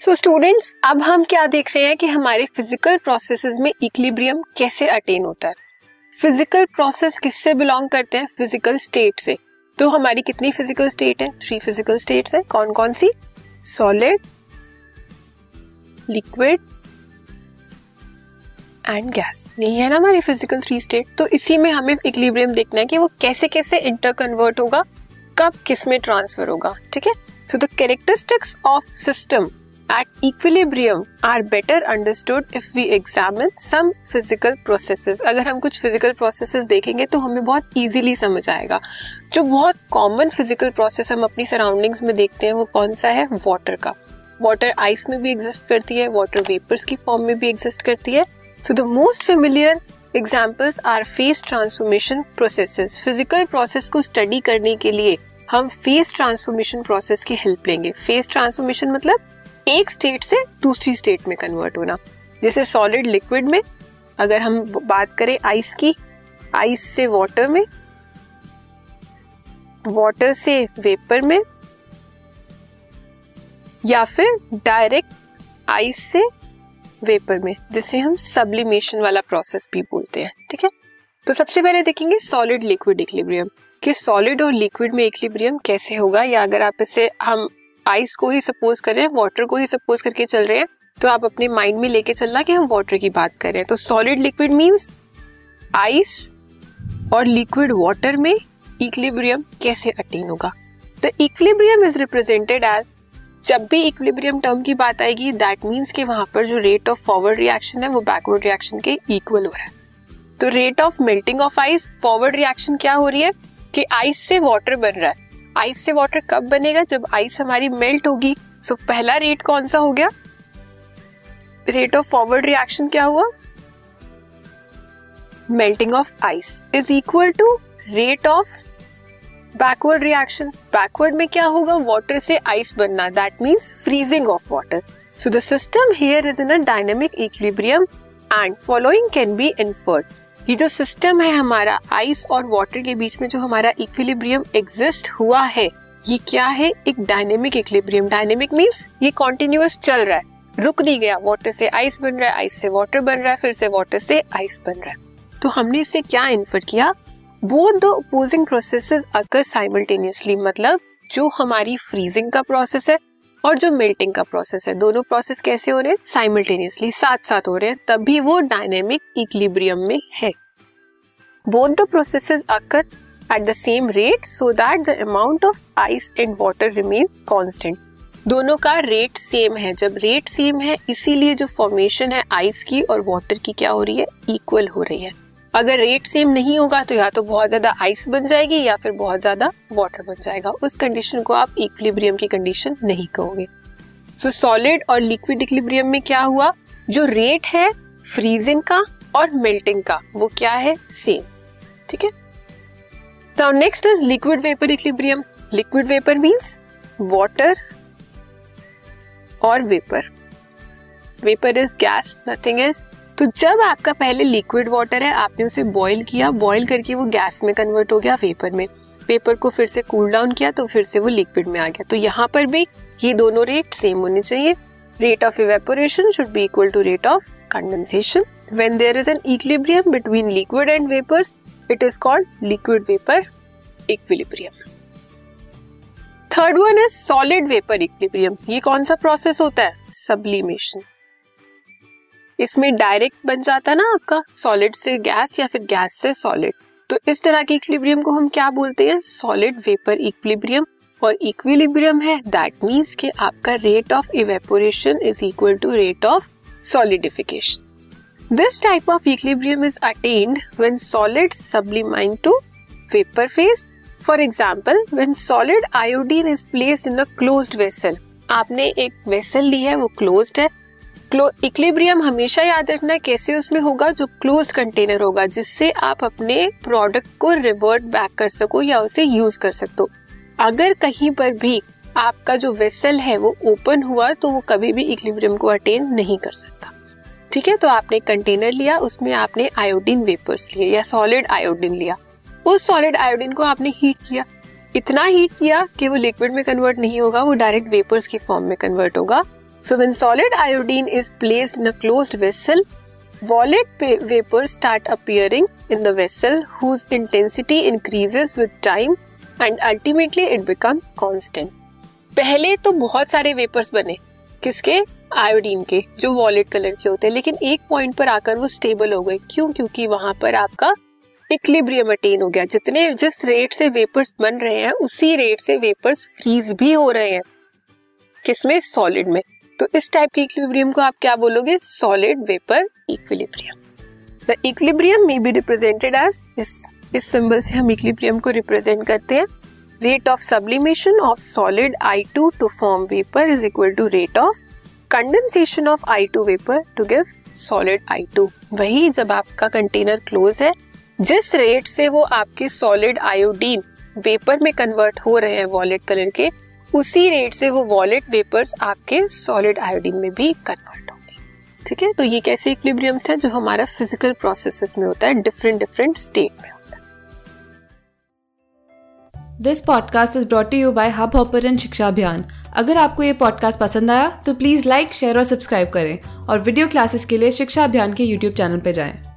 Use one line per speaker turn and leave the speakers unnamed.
So students अब हम क्या देख रहे हैं कि हमारे फ़िज़िकल प्रोसेसेस में इक्लिब्रियम कैसे अटेन होता है? फ़िज़िकल प्रोसेस किससे बिलोंग करते हैं? फ़िज़िकल स्टेट से। तो हमारी कितनी फ़िज़िकल स्टेट है? थ्री फ़िज़िकल स्टेट्स है। कौन कौन सी? सॉलिड लिक्विड एंड गैस यही है ना हमारी फ़िज़िकल थ्री स्टेट तो इसी में हमें इक्लिब्रियम देखना है कि वो कैसे कैसे इंटर कन्वर्ट होगा, कब किसमें ट्रांसफ़र होगा। ठीक है? So the characteristics of system at equilibrium are better understood if we examine some physical processes अगर हम कुछ फ़िज़िकल प्रोसेसेस देखेंगे तो हमें बहुत इजीली समझ आएगा। जो बहुत कॉमन फ़िज़िकल प्रोसेस हम अपनी सराउंडिंग्स में देखते हैं वो कौन सा है? वाटर का। वाटर आइस में भी एग्जिस्ट करती है वाटर वेपर्स की फॉर्म में भी एग्जिस्ट करती है। So the most familiar examples are phase transformation processes physical process को स्टडी करने के लिए हम फेस ट्रांसफॉर्मेशन प्रोसेस की हेल्प लेंगे। फेस ट्रांसफॉर्मेशन मतलब एक स्टेट से दूसरी स्टेट में कन्वर्ट होना। जैसे सॉलिड लिक्विड में, अगर हम बात करें आइस की आइस से वाटर में वाटर से वेपर में, या फिर डायरेक्ट आइस से वेपर में, जिसे हम सब्लिमेशन वाला प्रोसेस भी बोलते हैं, ठीक है? तो सबसे पहले देखेंगे सॉलिड लिक्विड इक्विलिब्रियम कि सॉलिड और लिक्विड में इक्विलिब्रियम कैसे होगा, या अगर आप इसे हम आइस को ही सपोज़ कर रहे वाटर को ही सपोज़ करके चल रहे हैं तो आप अपने माइंड में लेके चलना कि हम वाटर की बात कर रहे हैं। तो सॉलिड लिक्विड मींस आइस और लिक्विड वाटर में इक्विलिब्रियम कैसे अटेन होगा? The equilibrium is represented as जब भी इक्विलिब्रियम टर्म की बात आएगी दैट मीन्स कि वहाँ पर जो रेट ऑफ़ फॉरवर्ड रिएक्शन है, वो बैकवर्ड रिएक्शन के इक्वल हो रहा है। तो rate of melting of ice forward reaction क्या हो रही है? कि आइस से वाटर बन रहा है। आइस से वाटर कब बनेगा? जब आइस हमारी मेल्ट होगी सो so, पहला रेट कौन सा हो गया? रेट ऑफ़ फॉरवर्ड रिएक्शन क्या हुआ? Melting of ice is equal to rate of backward reaction backward में क्या होगा? वाटर से आइस बनना। That means freezing of water so the system here is in a dynamic equilibrium and following can be inferred ये जो system है हमारा ice और वाटर के बीच में जो हमारा इक्विलिब्रियम एग्जिस्ट हुआ है, ये क्या है? एक डायनेमिक इक्विलिब्रियम डायनेमिक मीन्स ये कॉन्टिन्यूस चल रहा है। रुक नहीं गया। वाटर से आइस बन रहा है आइस से वाटर बन रहा है, फिर से वाटर से आइस बन रहा है। तो हमने इससे क्या इन्फर किया? Both the opposing processes occur simultaneously मतलब जो हमारी फ्रीजिंग का प्रोसेस है और जो मेल्टिंग का प्रोसेस है, दोनों प्रोसेस कैसे हो रहे हैं? साइमल्टेनियसली साथ साथ हो रहे हैं, तभी वो डायनेमिक इक्विलिब्रियम में है। Both the processes occur at the same rate so that the amount of ice and water remain constant दोनों का रेट सेम है। जब रेट सेम है, इसीलिए जो फॉर्मेशन है आइस की और वाटर की क्या हो रही है? इक्वल हो रही है। अगर रेट सेम नहीं होगा तो या तो बहुत ज़्यादा आइस बन जाएगी या फिर बहुत ज़्यादा वाटर बन जाएगा। उस कंडीशन को आप इक्विलिब्रियम की कंडीशन नहीं कहोगे। सो सॉलिड और लिक्विड इक्विलिब्रियम में क्या हुआ? जो रेट है फ्रीजिंग का और मेल्टिंग का, वो क्या है? सेम ठीक है? Now next is liquid vapour equilibrium liquid vapour means water और vapour vapour is gas nothing is तो जब आपका पहले लिक्विड वाटर है, आपने उसे बॉईल किया बॉईल करके वो गैस में कन्वर्ट हो गया वेपर में। पेपर को फिर से कूल डाउन किया तो फिर से वो लिक्विड में आ गया। तो यहाँ पर भी ये दोनों रेट सेम होने चाहिए। Rate of evaporation should be equal to rate of condensation when there is an equilibrium between liquid and vapours it is called liquid vapour equilibrium third one is solid vapour equilibrium ये कौन सा process होता है? Sublimation इसमें direct बन जाता है ना आपका सॉलिड से गैस या फिर गैस से सॉलिड तो इस तरह के इक्विलिब्रियम को हम क्या बोलते हैं? सॉलिड वेपर इक्विलिब्रियम और इक्विलिब्रियम है दैट मीन्स कि आपका rate of evaporation is equal to rate of solidification this type of equilibrium is attained when solid sublime to vapour phase for example when solid iodine is placed in a closed vessel आपने एक vessel ली है, वो closed है equilibrium हमेशा याद रखना कैसे उसमें होगा, जो क्लोज कंटेनर होगा, जिससे आप अपने प्रोडक्ट को रिवर्ट बैक कर सको या उसे यूज़ कर सकते अगर कहीं पर भी आपका जो वेसल है वो ओपन हुआ तो वो कभी भी इक्लिब्रियम को अटेन नहीं कर सकता। ठीक है? तो आपने कंटेनर लिया, उसमें आपने आयोडीन वेपर्स लिए या सॉलिड आयोडीन लिया। उस सॉलिड आयोडीन को आपने हीट किया। इतना हीट किया कि वो लिक्विड में कन्वर्ट नहीं होगा, वो डायरेक्ट वेपर्स की फॉर्म में कन्वर्ट होगा। So when solid iodine is placed in a closed vessel, violet vapors start appearing in the vessel whose intensity increases with time and ultimately it become constant. पहले तो बहुत सारे vapours बने किसके iodine के जो वॉलेट कलर के होते हैं लेकिन एक पॉइंट पर आकर वो स्टेबल हो गए क्यों क्योंकि वहाँ पर आपका इक्लिब्रियम अटेन हो गया जितने जिस रेट से वेपर्स बन रहे हैं उसी रेट से वेपर्स फ्रीज भी हो रहे हैं किसमें सॉलिड में तो इस टाइप के इक्विलिब्रियम को आप क्या बोलोगे? Solid vapour equilibrium the equilibrium may be represented as इस इस सिंबल से हम इक्विलिब्रियम को रिप्रेजेंट करते हैं। Rate of sublimation of solid I two to form vapour is equal to rate of condensation of I two vapour to give solid I two वही जब आपका कंटेनर क्लोज है, जिस रेट से वो आपके सॉलिड आयोडीन वेपर में convert हो रहे हैं वॉलेट कलर के उसी रेट से वो वॉलेट वेपर्स आपके सॉलिड आयोडीन में भी कन्वर्ट होंगे। ठीक है? तो ये कैसे इक्विलिब्रियम था जो हमारा फ़िज़िकल प्रोसेस में होता है डिफरेंट डिफरेंट स्टेट में होता है।
This podcast is brought you by Hubhopper Shiksha Abhiyan अगर आपको ये पॉडकास्ट पसंद आया तो प्लीज़ लाइक शेयर और सब्सक्राइब करें। और वीडियो क्लासेस के लिए शिक्षा अभियान के यूट्यूब चैनल पर जाएँ।